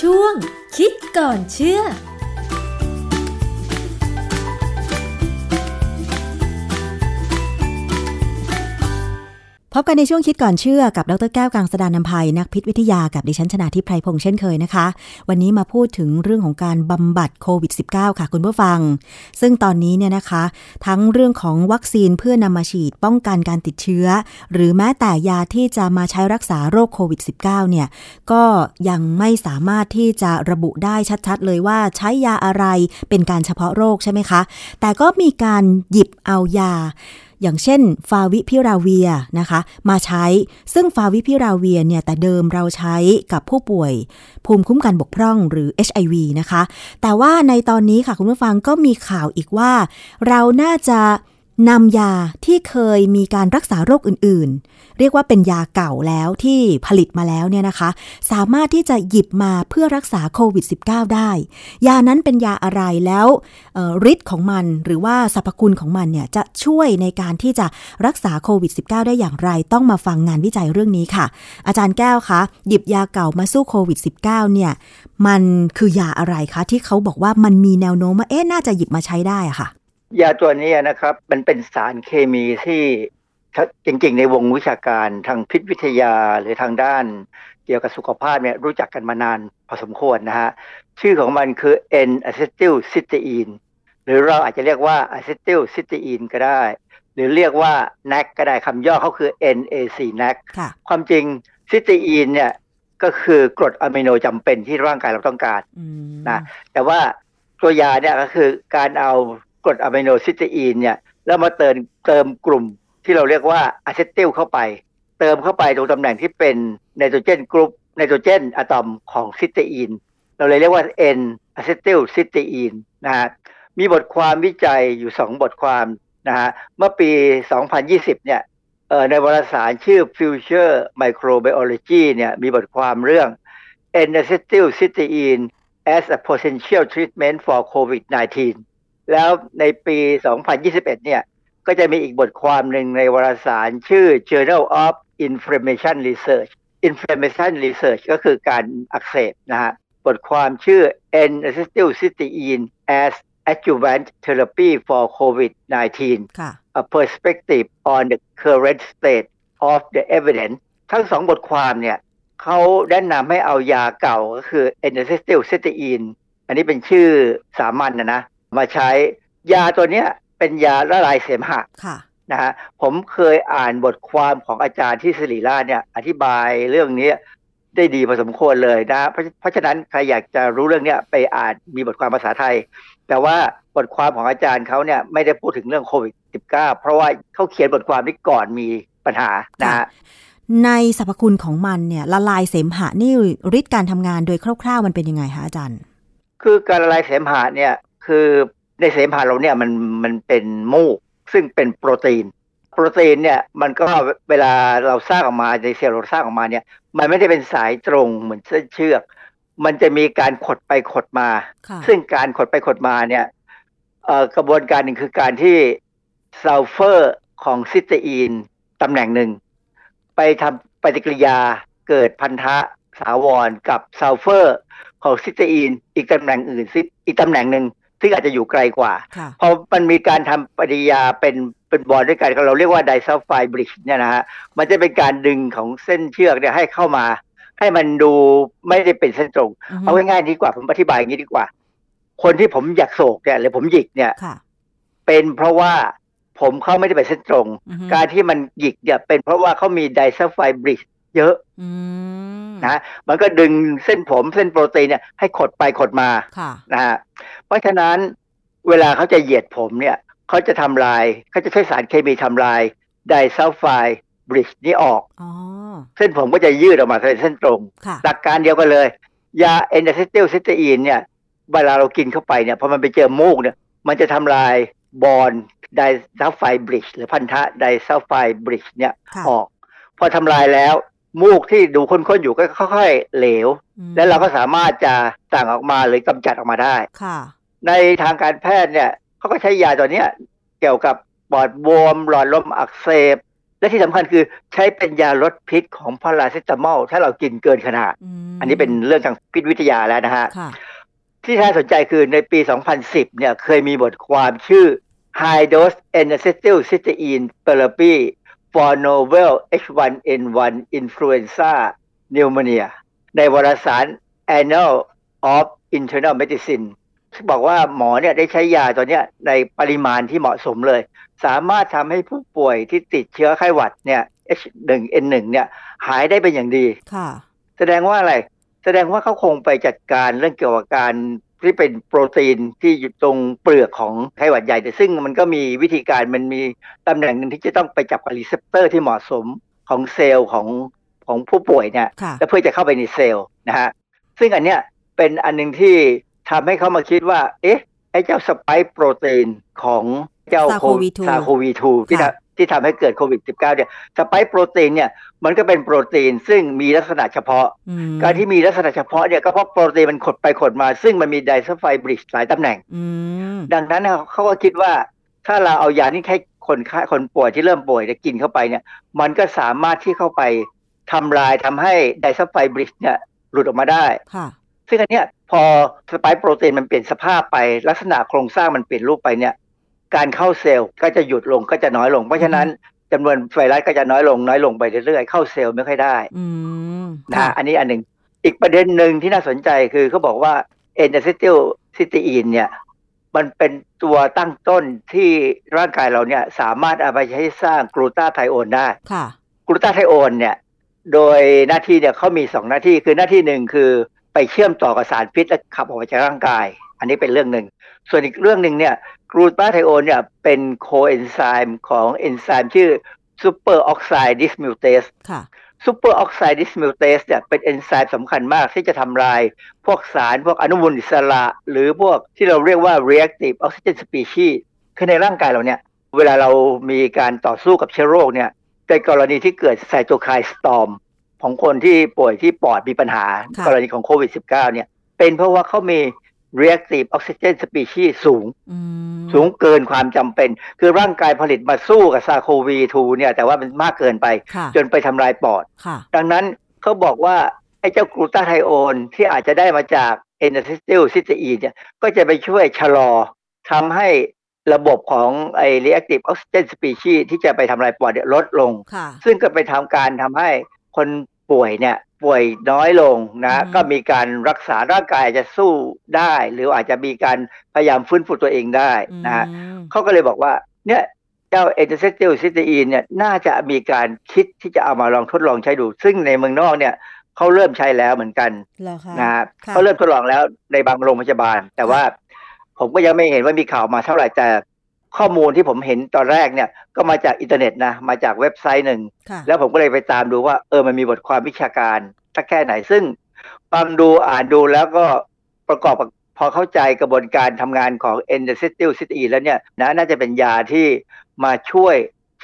ช่วงคิดก่อนเชื่อ บกันในช่วงคิดก่อนเชื่อกับดรแก้วกังสดานนภัยนักพิษวิทยากับดิฉันชนาทิพไพรพงษ์เช่นเคยนะคะ วันนี้มาพูดถึงเรื่องของการบำบัดโควิด -19 ค่ะคุณผู้ฟัง ซึ่งตอนนี้เนี่ยนะคะ ทั้งเรื่องของวัคซีนเพื่อนำมาฉีดป้องกันการติดเชื้อ หรือแม้แต่ยาที่จะมาใช้รักษาโรคโควิด -19 เนี่ยก็ยังไม่สามารถที่จะระบุได้ชัดๆ เลยว่าใช้ยาอะไรเป็นการเฉพาะโรคใช่ไหมคะ แต่ก็มีการหยิบเอายา อย่างเช่นฟาวิพิราเวียนะคะ มาใช้ ซึ่งฟาวิพิราเวียเนี่ยแต่เดิมเราใช้กับผู้ป่วย ภูมิคุ้มกันบกพร่องหรือ HIV นะคะ แต่ว่าในตอนนี้ค่ะคุณผู้ฟังก็มีข่าวอีกว่า เราน่าจะ นำยาที่เคยมีการรักษาโรคอื่นๆ เรียกว่าเป็นยาเก่าแล้วที่ผลิตมาแล้วเนี่ยนะคะ สามารถที่จะหยิบมาเพื่อรักษาโควิด -19 ได้ ยานั้นเป็นยาอะไรแล้วฤทธิ์ของมันหรือว่าสรรพคุณของมันเนี่ยจะช่วยในการที่จะรักษาโควิด -19 ได้อย่างไร ต้องมาฟังงานวิจัยเรื่องนี้ค่ะ อาจารย์แก้วคะหยิบยาเก่ามาสู้โควิด -19 เนี่ยมันคือยาอะไรคะที่เขาบอกว่ามันมีแนวโน้มว่าเอ๊ะน่าจะหยิบมาใช้ได้อะค่ะ ยาตัวนี้นะครับ มันเป็นสารเคมีที่จริงๆ ในวงวิชาการทางพิษวิทยาหรือทางด้าน เกี่ยวกับสุขภาพเนี่ยรู้จักกันมานานพอสมควรนะฮะ ชื่อของมันคือ N-acetylcysteine หรือเราอาจจะเรียกว่า acetylcysteine ก็ได้ หรือเรียกว่า NAC ก็ได้คำย่อเขาคือ NAC NAC ความจริงซิสเตอีนเนี่ยก็คือกรดอะมิโนจำเป็นที่ร่างกายเราต้องการนะแต่ว่าตัวยาเนี่ยก็คือการเอา กรดอะมิโนซิสเตอีนเนี่ยแล้วมาเติมเติมกลุ่มที่เราเรียกว่าอะเซติลเข้าไป เติมเข้าไปตรงตำแหน่งที่เป็นไนโตรเจนกรุ๊ปไนโตรเจนอะตอมของซิสเตอีนเราเลยเรียกว่า N อะเซติลซิสเตอีนนะฮะมีบทความวิจัยอยู่ 2 บทความนะฮะเมื่อปี 2020 เนี่ยในวารสารชื่อ Future Microbiology เนี่ยมีบทความเรื่อง N-acetylcysteine as a potential treatment for COVID-19 แล้วในปี 2021 เนี่ย ก็จะมีอีกบทความหนึ่งในวารสารชื่อ Journal of Inflammation Research Inflammation Research ก็คือการอักเสบนะฮะ บทความชื่อ N-acetylcysteine as adjuvant therapy for COVID-19 a perspective on the current state of the evidence ทั้งสองบทความเนี่ยเขาแนะนำให้เอายาเก่าก็คือ N-acetylcysteine อันนี้เป็นชื่อสามัญนนะนะ มาใช้ ยาตัวเนี้ยเป็นยาละลายเสมหะนะฮะผมเคยอ่านบทความของอาจารย์ที่สิริราชเนี่ยอธิบายเรื่องนี้ได้ดีพอสมควรเลยนะเพราะเพราะฉะนั้นใครอยากจะรู้เรื่องนี้ไปอ่านมีบทความภาษาไทย แต่ว่าบทความของอาจารย์เขาเนี่ยไม่ได้พูดถึงเรื่องโควิด -19 เพราะว่าเขาเขียนบทความนี้ก่อนมีปัญหานะในสรรพคุณของมันเนี่ยละลายเสมหะนี่ฤทธิ์การทำงานโดยคร่าวๆ มันเป็นยังไงคะอาจารย์ คือการละลายเสมหะเนี่ย คือในเสมหะเราเนี่ยมันมันเป็นมูก ซึ่งเป็นโปรตีน โปรตีนเนี่ยมันก็เวลาเราสร้างออกมาในเซลล์เราสร้างออกมาเนี่ย มันไม่ได้เป็นสายตรงเหมือนเส้นเชือก มันจะมีการขดไปขดมา ซึ่งการขดไปขดมาเนี่ยกระบวนการหนึ่งคือการที่ซัลเฟอร์ของซิสเตอีนตำแหน่งหนึ่ง ไปทำปฏิกิริยาเกิดพันธะถาวรกับซัลเฟอร์ของซิสเตอีนอีกตำแหน่งอื่นอีกตำแหน่งหนึ่ง ซึ่งอาจจะอยู่ไกลกว่า พอมันมีการทำปฏิกิริยาเป็นเป็นบอลด้วยกันเราเรียกว่า disulfide bridge เนี่ยนะฮะมันจะเป็นการดึงของเส้นเชือกเนี่ยให้เข้ามา ให้มันดูไม่ได้เป็นเส้นตรง เอาง่ายๆดีกว่าผมอธิบายอย่างนี้ดีกว่า คนที่ผมอยากโศกเนี่ยหรือผมหยิกเนี่ยเป็นเพราะว่าผมเขาไม่ได้เป็นเส้นตรง การที่มันหยิกเนี่ยเป็นเพราะว่าเขามีไดซัลไฟบริดเยอะ นะมันก็ดึงเส้นผมเส้นโปรตีนเนี่ยให้ขดไปขดมานะฮะเพราะฉะนั้นเวลาเขาจะเหยียดผมเนี่ยเขาจะทำลายเขาจะใช้สารเคมีทำลายdisulfide bridge นี้ออกเส้นผมก็จะยืดออกมาเป็นเส้นตรง หลักการเดียวกันเลย ยา N อะเซติลซิสเตอีนเนี่ยเวลาเรากินเข้าไปเนี่ยพอมันไปเจอมูกเนี่ยมันจะทำลาย bond disulfide bridge หรือพันธะ disulfide bridge เนี่ยออก พอทำลายแล้ว มูกที่ดูข้นๆอยู่ก็ค่อยๆเหลว แล้วเราก็สามารถจะสั่งออกมาหรือกำจัดออกมาได้ค่ะ ในทางการแพทย์เนี่ยเขาก็ใช้ยาตัวเนี้ยเกี่ยวกับปอดบวมหลอดลมอักเสบ และที่สำคัญคือใช้เป็นยาลดพิษของพาราเซตามอลถ้าเรากินเกินขนาดมอันนี้เป็นเรื่องทางพิษวิทยาแล้วนะฮะค่ะที่น่าสนใจคือในปี 2010 เนี่ยเคยมีบทความชื่อ High Dose N-acetylcysteine Therapy for Novel H1N1 Influenza Pneumonia ในวารสาร Annal of Internal Medicine บอกว่าหมอเนี่ยได้ใช้ยาตัวเนี้ยในปริมาณที่เหมาะสมเลย สามารถทำให้ผู้ป่วยที่ติดเชื้อไข้หวัดเนี่ย H1N1 เนี่ยหายได้เป็นอย่างดี ค่ะ แสดงว่าอะไร แสดงว่าเขาคงไปจัดการเรื่องเกี่ยวกับการ ที่เป็นโปรตีนที่อยู่ตรงเปลือกของไข้หวัดใหญ่ แต่ซึ่งมันก็มีวิธีการมันมีตำแหน่งหนึ่งที่จะต้องไปจับกับ receptor ที่เหมาะสมของเซลล์ของของผู้ป่วยเนี่ยค่ะแล้วเพื่อจะเข้าไปในเซลล์นะฮะซึ่งอันเนี้ยเป็นอันหนึ่งที่ทำให้เขามาคิดว่า เอ๊ะไอ้เจ้าสไปค์โปรตีนของเจ้า SARS-CoV-2 ซาโควี2ที่ค่ะทำ ที่ทำให้เกิดโควิด -19 เนี่ยสไปค์โปรตีนเนี่ยมันก็เป็นโปรตีนซึ่งมีลักษณะเฉพาะอืมการที่มีลักษณะเฉพาะเนี่ยก็เพราะโปรตีนมันขดไปขดมา ซึ่งมันมีไดซัลไฟบริดหลายตำแหน่งอืมดังนั้นเนี่ยเขาก็คิดว่าถ้าเราเอายานี้ให้คนไข้คนป่วยที่เริ่มป่วยจะกินเข้าไปเนี่ยมันก็สามารถที่เข้าไปทำลายทำให้ไดซัลไฟบริดเนี่ยหลุดออกมาได้ค่ะซึ่งอันเนี้ยพอสไปค์โปรตีนมันเปลี่ยนสภาพไปลักษณะโครงสร้างมันเปลี่ยนรูปไปเนี่ย การเข้าเซลล์ก็จะหยุดลงก็จะน้อยลง เพราะฉะนั้นจำนวนไวรัสก็จะน้อยลงน้อยลงไปเรื่อยๆ เข้าเซลล์ไม่ค่อยได้อืมนะค่ะฮะอันนี้อันหนึ่งอีกประเด็นหนึ่งที่น่าสนใจคือเขาบอกว่าN-acetylcysteine เนี่ย มันเป็นตัวตั้งต้นที่ร่างกายเราเนี่ย สามารถเอาไปใช้สร้างกลูตาไทโอนได้ค่ะกลูตาไทโอนเนี่ย โดยหน้าที่เนี่ยเขามีสองหน้าที่คือหน้าที่หนึ่งคือไปเชื่อมต่อกับสารพิษและขับออกมาจากร่างกาย อันนี้เป็นเรื่องหนึ่ง ส่วนอีกเรื่องหนึ่งเนี่ย กลูตาไทโอนเนี่ยเป็นโคเอนไซม์ของเอนไซม์ชื่อ superoxide dismutase ค่ะ superoxide dismutase เนี่ยเป็นเอนไซม์สำคัญมากที่จะทำลาย พวกสารพวกอนุมูลอิสระ หรือพวกที่เราเรียกว่า reactive oxygen species คือในร่างกายเราเนี่ย เวลาเรามีการต่อสู้กับเชื้อโรคเนี่ยในกรณีที่เกิดไซโตไคน์สตอมของคนที่ป่วยที่ปอดมีปัญหาค่ะกรณีของโควิด -19 เนี่ยเป็นเพราะว่าเขามี reactive oxygen species สูงอืมสูงเกินความจำเป็น คือร่างกายผลิตมาสู้กับซาโควี2เนี่ยแต่ว่ามันมากเกินไปค่ะจนไปทำลายปอดค่ะดังนั้นเขาบอกว่า ไอ้เจ้ากลูตาไทโอนที่อาจจะได้มาจาก N-acetylcysteine เนี่ยก็จะไปช่วยชะลอทำให้ระบบของไอ้ reactive oxygen species ที่จะไปทำลายปอดเนี่ยลดลงค่ะซึ่งก็ไปทำการทำให้คน ป่วยเนี่ยป่วยน้อยลงนะอืมก็มีการรักษาร่างกายอาจจะสู้ได้ หรืออาจจะมีการพยายามฟื้นฟูตัวเองได้นะฮะอืมเขาก็เลยบอกว่าเนี่ยเจ้าเอนเตอร์เซติลซิสเตีนเนี่ยน่าจะมีการคิดที่จะเอามาลองทดลองใช้ดู ซึ่งในเมืองนอกเนี่ยเขาเริ่มใช้แล้วเหมือนกันเหรอคะนะครับค่ะเขาเริ่มทดลองแล้วในบางโรงพยาบาล แต่ว่าผมก็ยังไม่เห็นว่ามีข่าวมาเท่าไหร่แต่ ข้อมูลที่ผมเห็นตอนแรกเนี่ยก็มาจากอินเทอร์เน็ตนะมาจากเว็บไซต์หนึ่งค่ะแล้วผมก็เลยไปตามดูว่าเออมันมีบทความวิชาการสักแค่ไหนซึ่งฟังดูอ่านดูแล้วก็ประกอบกับพอเข้าใจกระบวนการทำงานของ e n d o c y t i l c y t e แล้วเนี่ยนะน่าจะเป็นยาที่มาช่วย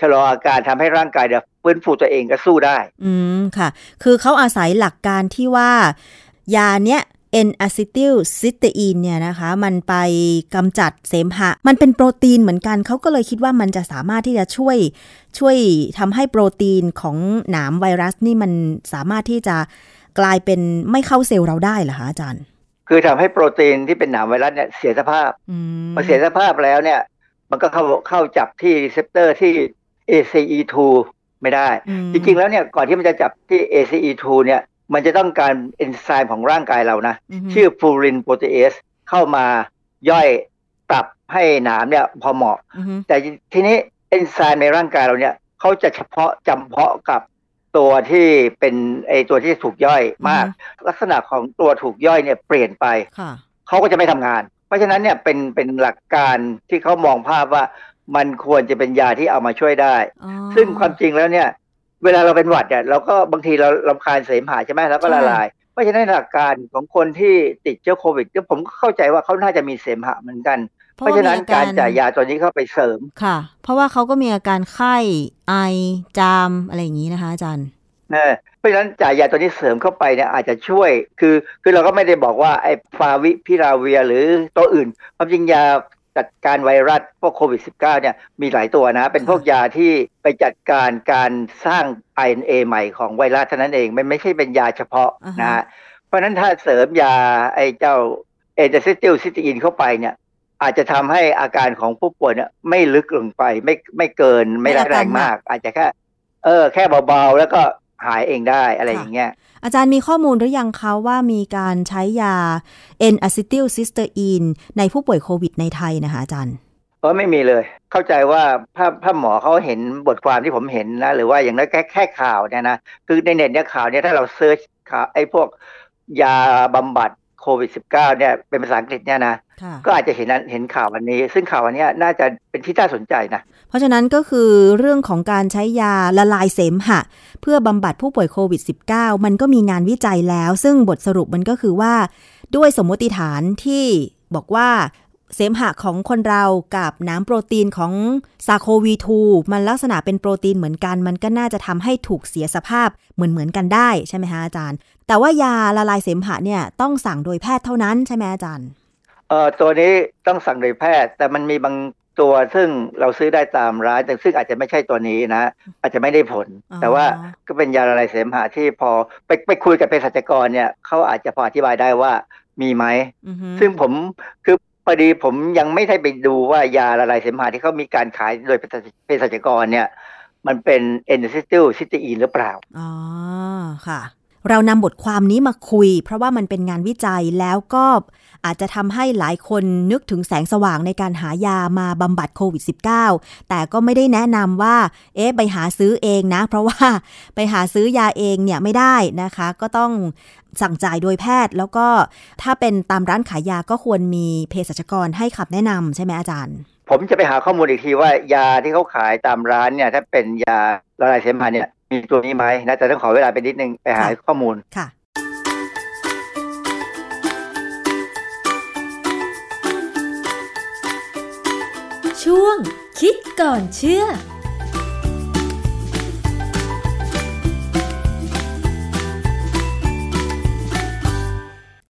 ชะลออาการทำให้ร่างกายเนี่ยฟื้นฟูตัวเองก็สู้ได้ อืมค่ะ คือเขาอาศัยหลักการที่ว่า ยาเนี้ย N acetyl cysteine เนี่ยนะคะ มันไปกำจัดเสมหะ มันเป็นโปรตีนเหมือนกัน เขาก็เลยคิดว่ามันจะสามารถที่จะช่วยช่วยทำให้โปรตีนของหนามไวรัสนี่มันสามารถที่จะกลายเป็นไม่เข้าเซลล์เราได้เหรอคะอาจารย์ คือทำให้โปรตีนที่เป็นหนามไวรัสเนี่ยเสียสภาพอืมพอเสียสภาพแล้วเนี่ย มันก็เข้าเข้าจับที่ receptor ที่ ACE2 ไม่ได้อืมจริงๆแล้วเนี่ยก่อนที่มันจะจับที่ ACE2 เนี่ย มันจะต้องการเอนไซม์ของร่างกายเรานะมชื่อ furin protease เข้ามาย่อยปรับให้หนามเนี่ยพอเหมาะอืมแต่ทีนี้เอนไซม์ในร่างกายเราเนี่ยเขาจะเฉพาะจำเพาะกับตัวที่เป็นไอตัวที่ถูกย่อยมาก ลักษณะของตัวถูกย่อยเนี่ยเปลี่ยนไปค่ะเขาก็จะไม่ทำงาน เพราะฉะนั้นเนี่ยเป็นเป็นหลักการที่เขามองภาพว่ามันควรจะเป็นยาที่เอามาช่วยได้อ๋อซึ่งความจริงแล้วเนี่ย เวลาเราเป็นหวัดเนี่ยเราก็บางทีเราลำคาญเสมหะใช่ไหมแล้วก็ละลาย เพราะฉะนั้นหลักการของคนที่ติดเชื้อโควิดก็ผมก็เข้าใจว่าเขาน่าจะมีเสมหะเหมือนกัน เพราะฉะนั้นการจ่ายยาตัวนี้เข้าไปเสริมค่ะ เพราะว่าเขาก็มีอาการไข้ไอจามอะไรอย่างนี้นะคะอาจารย์นะเพราะฉะนั้นจ่ายยาตัวนี้เสริมเข้าไปเนี่ยอาจจะช่วยคือคือเราก็ไม่ได้บอกว่าไอ้ฟาวิพิราเวียหรือตัวอื่นความจริงยา จัดการไวรัสพวกโควิด -19 เนี่ยมีหลายตัวนะ เป็นพวกยาที่ไปจัดการการสร้าง RNA ใหม่ของไวรัสเท่านั้นเองมันไม่ใช่เป็นยาเฉพาะอ่าฮะนะฮะเพราะฉะนั้นถ้าเสริมยาไอ้เจ้าเอเดซิติลซิตีนเข้าไปเนี่ยอาจจะทำให้อาการของผู้ป่วยเนี่ยไม่ลึกลงไปไม่ไม่เกินไม่ไม่อาการแรงมาก อาจจะแค่ เออ แค่เบาๆ แล้วก็ หายเองได้อะไรอย่างเงี้ย อาจารย์มีข้อมูลหรือยังคะว่ามีการใช้ยา N-acetyl-cysteine ในผู้ป่วยโควิดในไทยนะคะอาจารย์เพราะไม่มีเลย เข้าใจว่าถ้าถ้าหมอเขาเห็นบทความที่ผมเห็นนะ หรือว่าอย่างน้อยแค่แค่ข่าวเนี่ยนะ คือในเน็ตเนี่ยข่าวเนี่ยถ้าเราเซิร์ชข่าวไอ้พวกยาบำบัดโควิด -19 เนี่ยเป็นภาษาอังกฤษเนี่ยนะค่ะก็อาจจะเห็นนั้นเห็นข่าววันนี้ ซึ่งข่าววันเนี้ยน่าจะเป็นที่น่าสนใจนะ เพราะฉะนั้นก็คือเรื่องของการใช้ยาละลายเสมหะ เพื่อบำบัดผู้ป่วยโควิด -19 มันก็มีงานวิจัยแล้ว ซึ่งบทสรุปมันก็คือว่า ด้วยสมมติฐานที่บอกว่าเสมหะของคนเรากับน้ำโปรตีนของซาโควี2มันลักษณะเป็นโปรตีนเหมือนกัน มันก็น่าจะทำให้ถูกเสียสภาพเหมือนเหมือนๆกันได้ใช่ไหมคะอาจารย์ แต่ว่ายาละลายเสมหะเนี่ยต้องสั่งโดยแพทย์เท่านั้นใช่ไหมอาจารย์เอ่อตัวนี้ต้องสั่งโดยแพทย์ แต่มันมีบางตัวซึ่งเราซื้อได้ตามร้านแต่ซึ่งอาจจะไม่ใช่ตัวนี้นะ อาจจะไม่ได้ผลอ๋อแต่ว่าก็เป็นยาละลายเสมหะที่พอไปไปคุยกับเภสัชกรเนี่ยเขาอาจจะพออธิบายได้ว่ามีไหมอือฮึซึ่งผมคือพอดีผมยังไม่ได้ไปดูว่ายาละลายเสมหะที่เขามีการขายโดยเภสัชกรเนี่ย มันเป็นเอนเซติลซิตีนหรือเปล่าอ๋อค่ะ เรานำบทความนี้มาคุย เพราะว่ามันเป็นงานวิจัยแล้วก็อาจจะทำให้หลายคนนึกถึงแสงสว่างในการหายามาบำบัดโควิด -19 แต่ก็ไม่ได้แนะนำว่า เอ๊ะ ไปหาซื้อเองนะ เพราะว่าไปหาซื้อยาเองเนี่ยไม่ได้นะคะ ก็ต้องสั่งจ่ายโดยแพทย์ แล้วก็ถ้าเป็นตามร้านขายยาก็ควรมีเภสัชกรให้คำแนะนำใช่ไหมอาจารย์ ผมจะไปหาข้อมูลอีกทีว่ายาที่เขาขายตามร้านเนี่ยถ้าเป็นยาละลายเสมหะเนี่ย มีตัวนี้ไหมนะแต่ต้องขอเวลาไปนิดนึงไปหาค่ะข้อมูลค่ะช่วงคิดก่อนเชื่อ